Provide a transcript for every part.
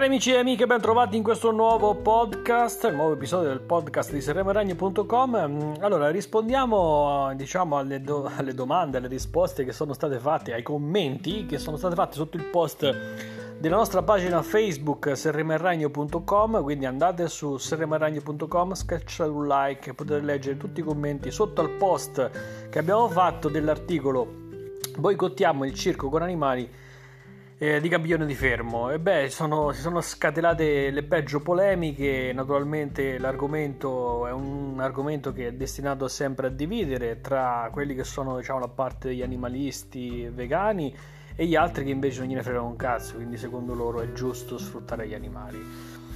Cari amici e amiche, ben trovati in questo nuovo podcast, il nuovo episodio del podcast di serremeragno.com. Allora, rispondiamo diciamo alle, do- alle, domande, alle risposte che sono state fatte, ai commenti che sono state fatte sotto il post della nostra pagina Facebook serremeragno.com, quindi andate su serremeragno.com, schiacciate un like, potete leggere tutti i commenti sotto al post che abbiamo fatto dell'articolo Boicottiamo il circo con animali eh, di Gabbione di Fermo. E beh, sono, si sono scatenate le peggio polemiche, naturalmente l'argomento è un argomento che è destinato sempre a dividere tra quelli che sono diciamo, la parte degli animalisti vegani e gli altri che invece non gliene fregano un cazzo, quindi secondo loro è giusto sfruttare gli animali.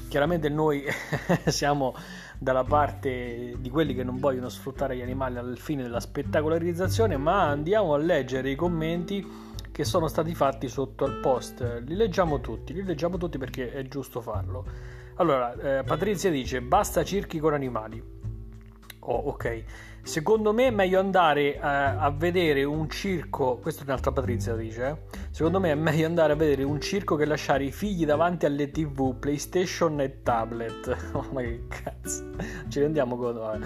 Chiaramente noi siamo dalla parte di quelli che non vogliono sfruttare gli animali al fine della spettacolarizzazione, ma andiamo a leggere i commenti che sono stati fatti sotto al post. Li leggiamo tutti, li leggiamo tutti perché è giusto farlo. Allora, eh, Patrizia dice: basta circhi con animali. Oh, ok. Secondo me è meglio andare a, eh, a vedere un circo. Questa è un'altra Patrizia dice. Eh? Secondo me è meglio andare a vedere un circo che lasciare i figli davanti alle TV, PlayStation e tablet. Oh, ma che cazzo. Ci rendiamo conto.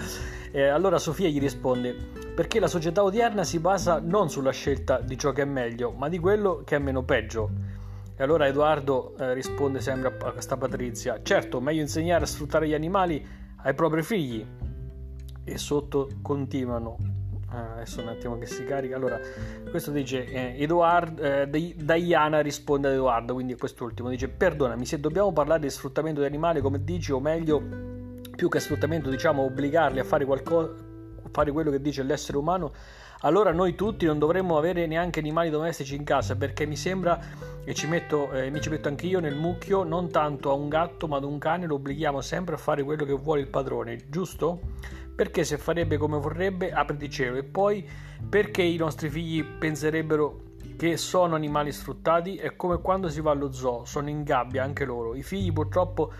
Eh, allora Sofia gli risponde: perché la società odierna si basa non sulla scelta di ciò che è meglio, ma di quello che è meno peggio. E allora Edoardo eh, risponde sempre a questa Patrizia: Certo, meglio insegnare a sfruttare gli animali ai propri figli. E sotto continuano. Ah, adesso un attimo che si carica. Allora, questo dice eh, Edoardo, eh, Diana risponde ad Edoardo, quindi quest'ultimo dice: Perdonami, se dobbiamo parlare di sfruttamento di animali, come dici, o meglio, più che sfruttamento, diciamo obbligarli a fare qualcosa fare quello che dice l'essere umano, allora noi tutti non dovremmo avere neanche animali domestici in casa perché mi sembra e ci metto, eh, mi ci metto anche io nel mucchio non tanto a un gatto ma ad un cane lo obblighiamo sempre a fare quello che vuole il padrone giusto? perché se farebbe come vorrebbe apri di cielo. E poi perché i nostri figli penserebbero che sono animali sfruttati? È come quando si va allo zoo sono in gabbia anche loro. I figli purtroppo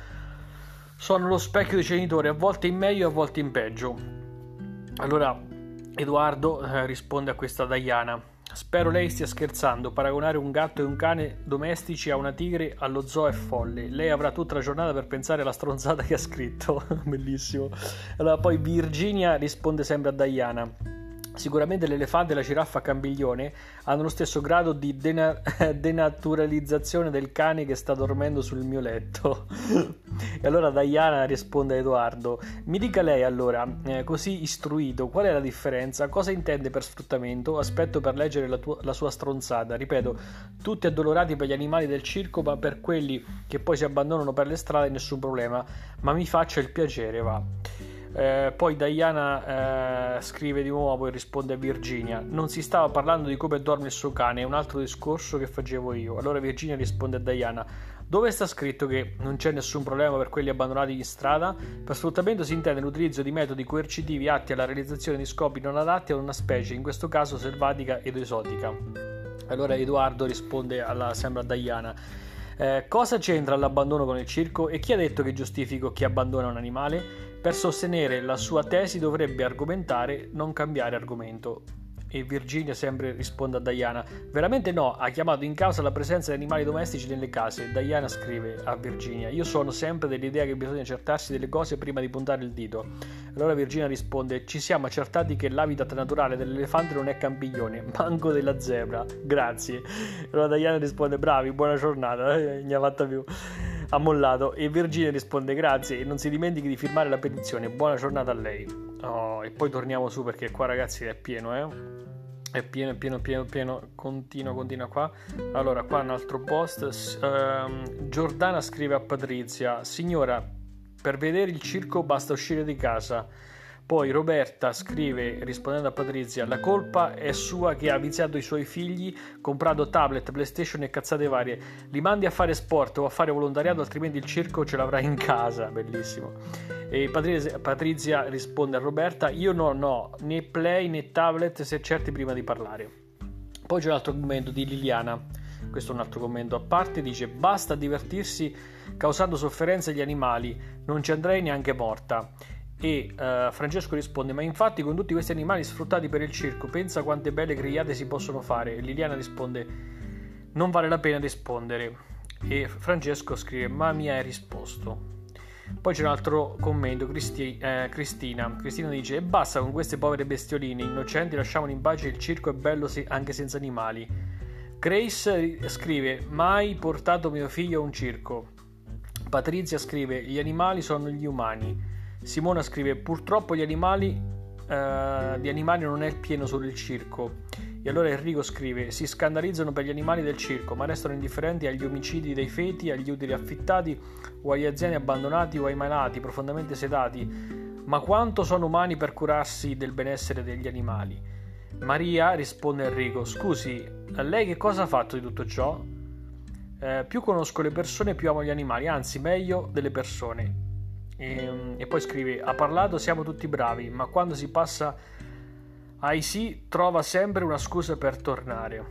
sono lo specchio dei genitori a volte in meglio a volte in peggio allora Edoardo eh, risponde a questa Diana. Spero lei stia scherzando, paragonare un gatto e un cane domestici a una tigre allo zoo è folle. Lei avrà tutta la giornata per pensare alla stronzata che ha scritto. Bellissimo. Allora poi Virginia risponde sempre a Diana. Sicuramente l'elefante e la giraffa cambiglione hanno lo stesso grado di dena- denaturalizzazione del cane che sta dormendo sul mio letto. e allora Diana risponde a Edoardo: Mi dica lei allora, eh, così istruito, qual è la differenza? Cosa intende per sfruttamento? Aspetto per leggere la, tua, la sua stronzata. Ripeto, tutti addolorati per gli animali del circo, ma per quelli che poi si abbandonano per le strade nessun problema. Ma mi faccia il piacere, va. Eh, poi Diana eh, scrive di nuovo e risponde a Virginia: Non si stava parlando di come dorme il suo cane, è un altro discorso che facevo io. Allora Virginia risponde a Diana: Dove sta scritto che non c'è nessun problema per quelli abbandonati in strada? Per sfruttamento si intende l'utilizzo di metodi coercitivi atti alla realizzazione di scopi non adatti ad una specie, in questo caso selvatica ed esotica. Allora Edoardo risponde alla, sembra Diana. Eh, cosa c'entra l'abbandono con il circo e chi ha detto che giustifico chi abbandona un animale? Per sostenere la sua tesi dovrebbe argomentare non cambiare argomento. E Virginia sempre risponde a Diana: Veramente no, ha chiamato in causa la presenza di animali domestici nelle case. Diana scrive a Virginia: Io sono sempre dell'idea che bisogna accertarsi delle cose prima di puntare il dito. Allora Virginia risponde: Ci siamo accertati che l'habitat naturale dell'elefante non è campiglione, manco della zebra. Grazie. Allora Diana risponde: Bravi, buona giornata. Eh, ne ha fatta più ha mollato e Virginia risponde grazie e non si dimentichi di firmare la petizione. Buona giornata a lei. Oh, e poi torniamo su perché qua ragazzi è pieno, eh. È pieno, pieno, pieno, pieno. Continua, continua qua. Allora, qua un altro post. Uh, Giordana scrive a Patrizia: Signora, per vedere il circo basta uscire di casa. Poi Roberta scrive, rispondendo a Patrizia, la colpa è sua che ha viziato i suoi figli, comprato tablet, playstation e cazzate varie. Li mandi a fare sport o a fare volontariato, altrimenti il circo ce l'avrà in casa. Bellissimo. E Patrizia, Patrizia risponde a Roberta, io non ho né play né tablet se certi prima di parlare. Poi c'è un altro commento di Liliana questo è un altro commento a parte, dice basta divertirsi causando sofferenze agli animali, non ci andrei neanche morta. E uh, Francesco risponde: Ma infatti, con tutti questi animali sfruttati per il circo, pensa quante belle grigliate si possono fare. E Liliana risponde: Non vale la pena rispondere. e Francesco scrive ma mi hai risposto. Poi c'è un altro commento, Cristi, eh, Cristina. Cristina dice: E basta con queste povere bestioline innocenti, lasciamoli in pace. Il circo è bello se- anche senza animali. Grace scrive: Mai portato mio figlio a un circo. Patrizia scrive: Gli animali sono gli umani. Simona scrive: Purtroppo gli animali, eh, di animali non è pieno solo il circo. E allora Enrico scrive: Si scandalizzano per gli animali del circo, ma restano indifferenti agli omicidi dei feti, agli utili affittati o agli anziani abbandonati o ai malati profondamente sedati. Ma quanto sono umani per curarsi del benessere degli animali? Maria risponde Enrico: Scusi, lei che cosa ha fatto di tutto ciò? Eh, più conosco le persone, più amo gli animali, anzi, meglio delle persone. E, e poi scrive: Ha parlato, siamo tutti bravi, ma quando si passa Aisi trova sempre una scusa per tornare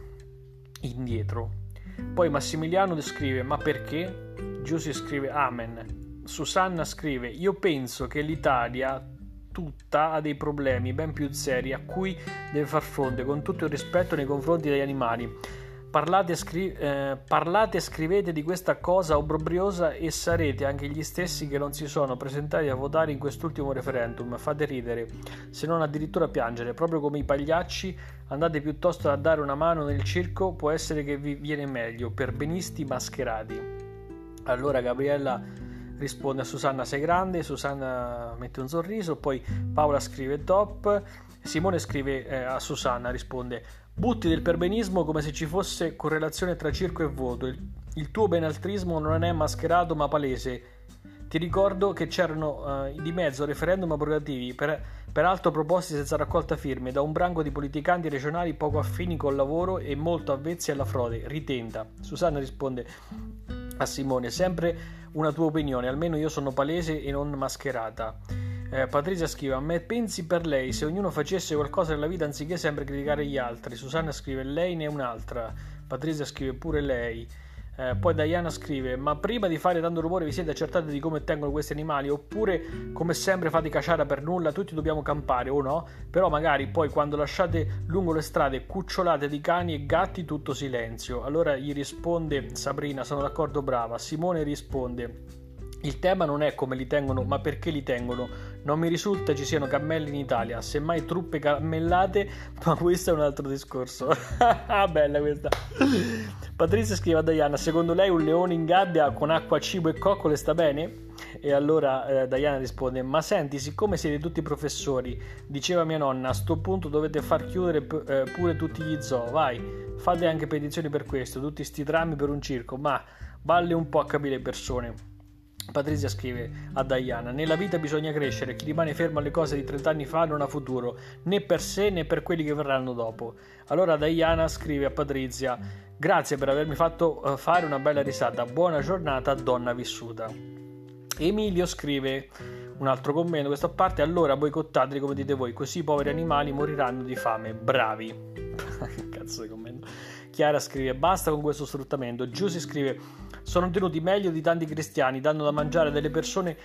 indietro. Poi Massimiliano scrive: Ma perché? Giussi scrive: Amen. Susanna scrive: Io penso che l'Italia tutta ha dei problemi ben più seri a cui deve far fronte con tutto il rispetto nei confronti degli animali. Parlate e, scri- eh, parlate e scrivete di questa cosa obbrobriosa e sarete anche gli stessi che non si sono presentati a votare in quest'ultimo referendum. Fate ridere, se non addirittura piangere, proprio come i pagliacci. Andate piuttosto a dare una mano nel circo, può essere che vi viene meglio, per benisti mascherati. Allora Gabriella risponde a Susanna sei grande, Susanna mette un sorriso, poi Paola scrive top, Simone scrive eh, a Susanna, risponde Butti del perbenismo come se ci fosse correlazione tra circo e voto. Il, il tuo benaltrismo non è mascherato ma palese. Ti ricordo che c'erano uh, di mezzo referendum abrogativi, per, peraltro proposti senza raccolta firme, da un branco di politicanti regionali poco affini col lavoro e molto avvezzi alla frode. Ritenta. Susanna risponde a Simone, sempre una tua opinione, almeno io sono palese e non mascherata. Eh, Patrizia scrive: A me pensi per lei se ognuno facesse qualcosa nella vita anziché sempre criticare gli altri. Susanna scrive: Lei ne è un'altra. Patrizia scrive pure lei. Eh, poi Diana scrive: Ma prima di fare tanto rumore vi siete accertati di come tengono questi animali? Oppure, come sempre, fate cacciara per nulla? Tutti dobbiamo campare o no? Però magari poi quando lasciate lungo le strade cucciolate di cani e gatti, tutto silenzio. Allora gli risponde Sabrina: Sono d'accordo, brava. Simone risponde: il tema non è come li tengono, ma perché li tengono. Non mi risulta ci siano cammelli in Italia, semmai truppe cammellate, ma questo è un altro discorso. Bella questa. Patrizia scrive a Diana: Secondo lei un leone in gabbia con acqua, cibo e coccole sta bene? E allora eh, Diana risponde: Ma senti, siccome siete tutti professori, diceva mia nonna, a sto punto dovete far chiudere p- eh, pure tutti gli zoo. Vai, fate anche petizioni per questo, tutti sti drammi per un circo, ma valle un po' a capire persone. Patrizia scrive a Diana: Nella vita bisogna crescere, chi rimane fermo alle cose di 30 anni fa non ha futuro, né per sé né per quelli che verranno dopo. Allora Diana scrive a Patrizia: Grazie per avermi fatto eh, fare una bella risata, buona giornata, donna vissuta. Emilio scrive un altro commento, questa parte, allora boicottateli come dite voi, così i poveri animali moriranno di fame. Bravi. Cazzo di commento. Chiara scrive: Basta con questo sfruttamento. Giussi scrive sono tenuti meglio di tanti cristiani, danno da mangiare a delle persone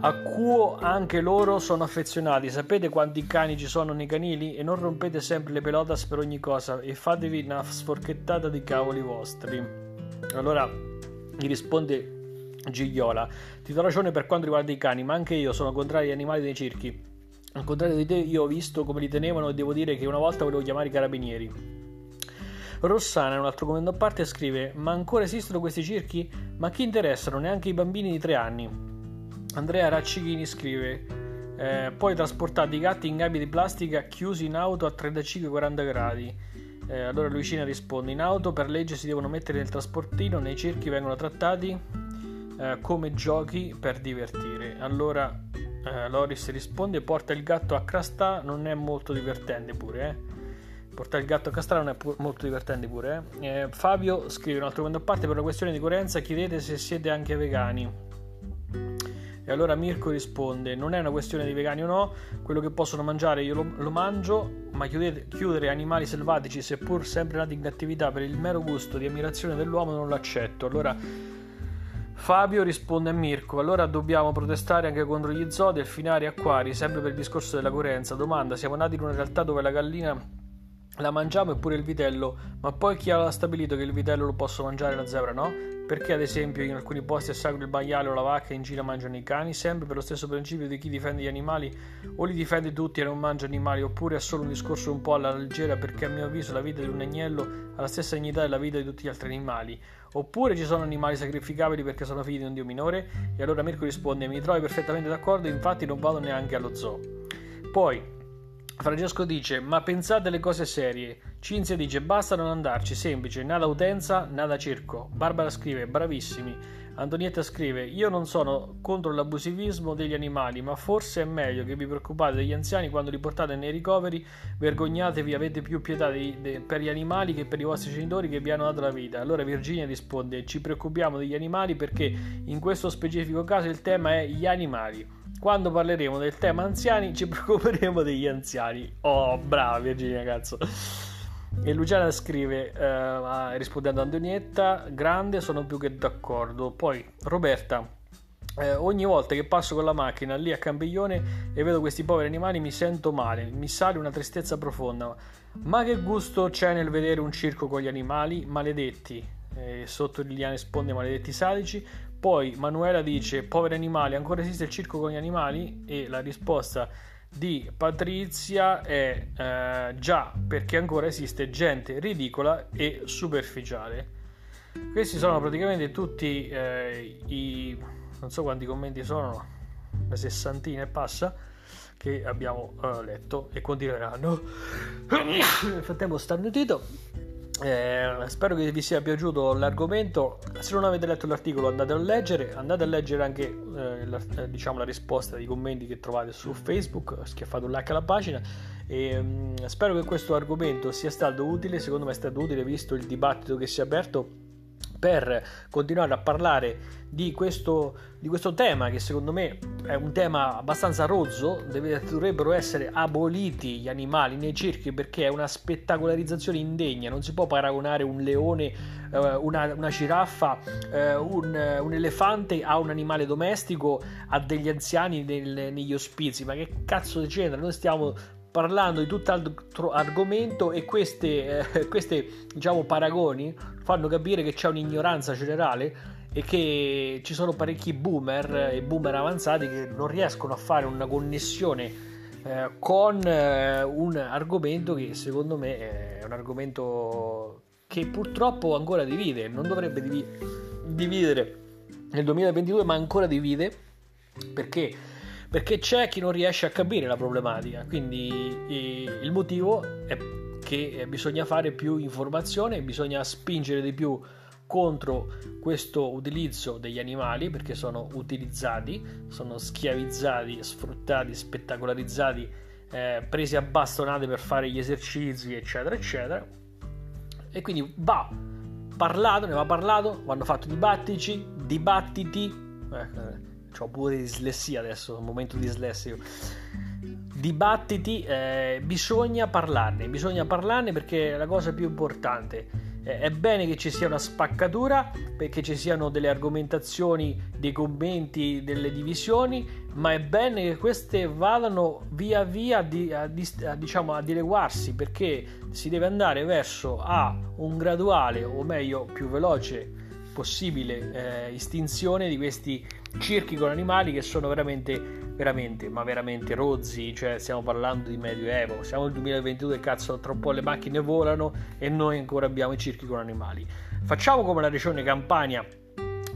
a cui anche loro sono affezionati. Sapete quanti cani ci sono nei canili? E non rompete sempre le pelotas per ogni cosa e fatevi una sforchettata di cavoli vostri. Allora gli risponde Gigliola: Ti do ragione per quanto riguarda i cani, ma anche io sono contrario agli animali nei circhi. Al contrario di te, io ho visto come li tenevano e devo dire che una volta volevo chiamare i carabinieri. Rossana, un altro commento a parte, scrive: Ma ancora esistono questi circhi? Ma chi interessano? Neanche i bambini di tre anni. Andrea Raccichini scrive: eh, Poi trasportati i gatti in gabbie di plastica chiusi in auto a 35-40 gradi. Eh, allora Luicina risponde: In auto per legge si devono mettere nel trasportino, nei circhi vengono trattati eh, come giochi per divertire. Allora eh, Loris risponde: Porta il gatto a crastà, non è molto divertente pure, eh. Portare il gatto a castrare è pu- molto divertente pure. Eh? Eh, Fabio scrive un altro commento a parte per una questione di coerenza chiedete se siete anche vegani. E allora Mirko risponde: Non è una questione di vegani o no, quello che possono mangiare io lo, lo mangio, ma chiudete, chiudere animali selvatici, seppur sempre nati in cattività, per il mero gusto di ammirazione dell'uomo non l'accetto. Allora Fabio risponde a Mirko: Allora dobbiamo protestare anche contro gli zoo, delfinari e acquari, sempre per il discorso della coerenza. Domanda: siamo nati in una realtà dove la gallina la mangiamo e pure il vitello, ma poi chi ha stabilito che il vitello lo posso mangiare la zebra no? Perché ad esempio in alcuni posti è sacro il maiale o la vacca e in Cina mangiano i cani? Sempre per lo stesso principio di chi difende gli animali o li difende tutti e non mangia animali, oppure è solo un discorso un po' alla leggera perché a mio avviso la vita di un agnello ha la stessa dignità della vita di tutti gli altri animali. Oppure ci sono animali sacrificabili perché sono figli di un dio minore? E allora Mirko risponde: Mi trovi perfettamente d'accordo, infatti non vado neanche allo zoo. Poi Francesco dice: Ma pensate alle cose serie. Cinzia dice: Basta non andarci, semplice, nada utenza, nada circo. Barbara scrive: Bravissimi. Antonietta scrive: Io non sono contro l'abusivismo degli animali, ma forse è meglio che vi preoccupate degli anziani quando li portate nei ricoveri. Vergognatevi, avete più pietà di, de, per gli animali che per i vostri genitori che vi hanno dato la vita. Allora Virginia risponde: Ci preoccupiamo degli animali perché in questo specifico caso il tema è gli animali. Quando parleremo del tema anziani ci preoccuperemo degli anziani. Oh, brava Virginia, cazzo. E Luciana scrive, eh, rispondendo a Antonietta, grande, sono più che d'accordo. Poi Roberta, eh, ogni volta che passo con la macchina lì a Campiglione e vedo questi poveri animali mi sento male, mi sale una tristezza profonda. Ma che gusto c'è nel vedere un circo con gli animali? Maledetti. Eh, sotto Liliane risponde maledetti sadici. Poi Manuela dice: Poveri animali, ancora esiste il circo con gli animali? E la risposta di Patrizia è eh, già perché ancora esiste gente ridicola e superficiale. Questi sono praticamente tutti eh, i non so quanti commenti sono, una sessantina e passa che abbiamo uh, letto e continueranno. Nel frattempo sta annudito eh, spero che vi sia piaciuto l'argomento. Se non avete letto l'articolo, andate a leggere. Andate a leggere anche eh, la, eh, diciamo, la risposta ai commenti che trovate su Facebook. Schiaffate un like alla pagina. E, mh, mm, spero che questo argomento sia stato utile. Secondo me è stato utile visto il dibattito che si è aperto per continuare a parlare di questo, di questo, tema che secondo me è un tema abbastanza rozzo, deve, dovrebbero essere aboliti gli animali nei circhi perché è una spettacolarizzazione indegna, non si può paragonare un leone, eh, una, una, giraffa, eh, un, un, elefante a un animale domestico, a degli anziani nel, negli ospizi, ma che cazzo genere? Noi stiamo parlando di tutt'altro argomento e queste, eh, queste diciamo, paragoni fanno capire che c'è un'ignoranza generale e che ci sono parecchi boomer e boomer avanzati che non riescono a fare una connessione eh, con eh, un argomento che secondo me è un argomento che purtroppo ancora divide, non dovrebbe div- dividere nel 2022 ma ancora divide perché perché c'è chi non riesce a capire la problematica. Quindi il motivo è che bisogna fare più informazione, bisogna spingere di più contro questo utilizzo degli animali perché sono utilizzati, sono schiavizzati, sfruttati, spettacolarizzati, eh, presi a bastonate per fare gli esercizi, eccetera, eccetera. E quindi va parlato, ne va parlato, vanno fatti dibattiti, dibattiti. Eh, ho pure dislessia adesso, un momento dislessico. Dibattiti, eh, bisogna parlarne, bisogna parlarne perché è la cosa più importante. Eh, è bene che ci sia una spaccatura, perché ci siano delle argomentazioni, dei commenti, delle divisioni, ma è bene che queste vadano via via di, a, a, diciamo, a dileguarsi perché si deve andare verso a un graduale o meglio più veloce possibile eh, estinzione di questi circhi con animali che sono veramente, veramente, ma veramente rozzi, cioè stiamo parlando di medioevo, siamo nel 2022 cazzo tra un po' le macchine volano e noi ancora abbiamo i circhi con animali. Facciamo come la regione Campania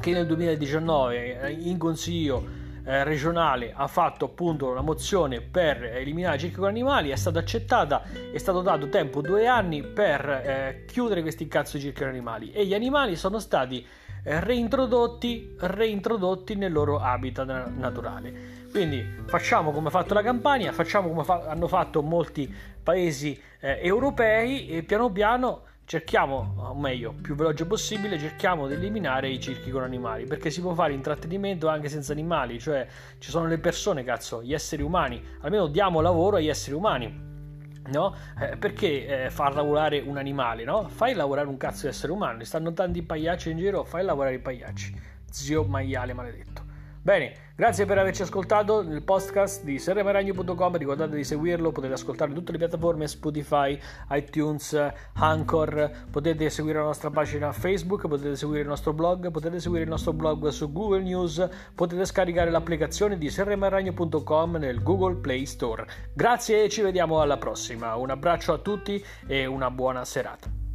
che nel 2019 eh, in consiglio eh, regionale ha fatto appunto una mozione per eliminare i circhi con animali, è stata accettata, è stato dato tempo due anni per eh, chiudere questi cazzo di circhi con animali e gli animali sono stati reintrodotti, reintrodotti nel loro habitat naturale. Quindi facciamo come ha fatto la Campania, facciamo come fa- hanno fatto molti paesi eh, europei e piano piano cerchiamo, o meglio, più veloce possibile, cerchiamo di eliminare i circhi con animali, perché si può fare intrattenimento anche senza animali, cioè ci sono le persone, cazzo, gli esseri umani, almeno diamo lavoro agli esseri umani. No? Eh, perché eh, far lavorare un animale, no? Fai lavorare un cazzo di essere umano, stanno tanti pagliacci in giro, fai lavorare i pagliacci. Zio maiale maledetto. Bene, grazie per averci ascoltato nel podcast di serremaragno.com, ricordate di seguirlo, potete ascoltare tutte le piattaforme Spotify, iTunes, Anchor, potete seguire la nostra pagina Facebook, potete seguire il nostro blog, potete seguire il nostro blog su Google News, potete scaricare l'applicazione di serremaragno.com nel Google Play Store. Grazie e ci vediamo alla prossima, un abbraccio a tutti e una buona serata.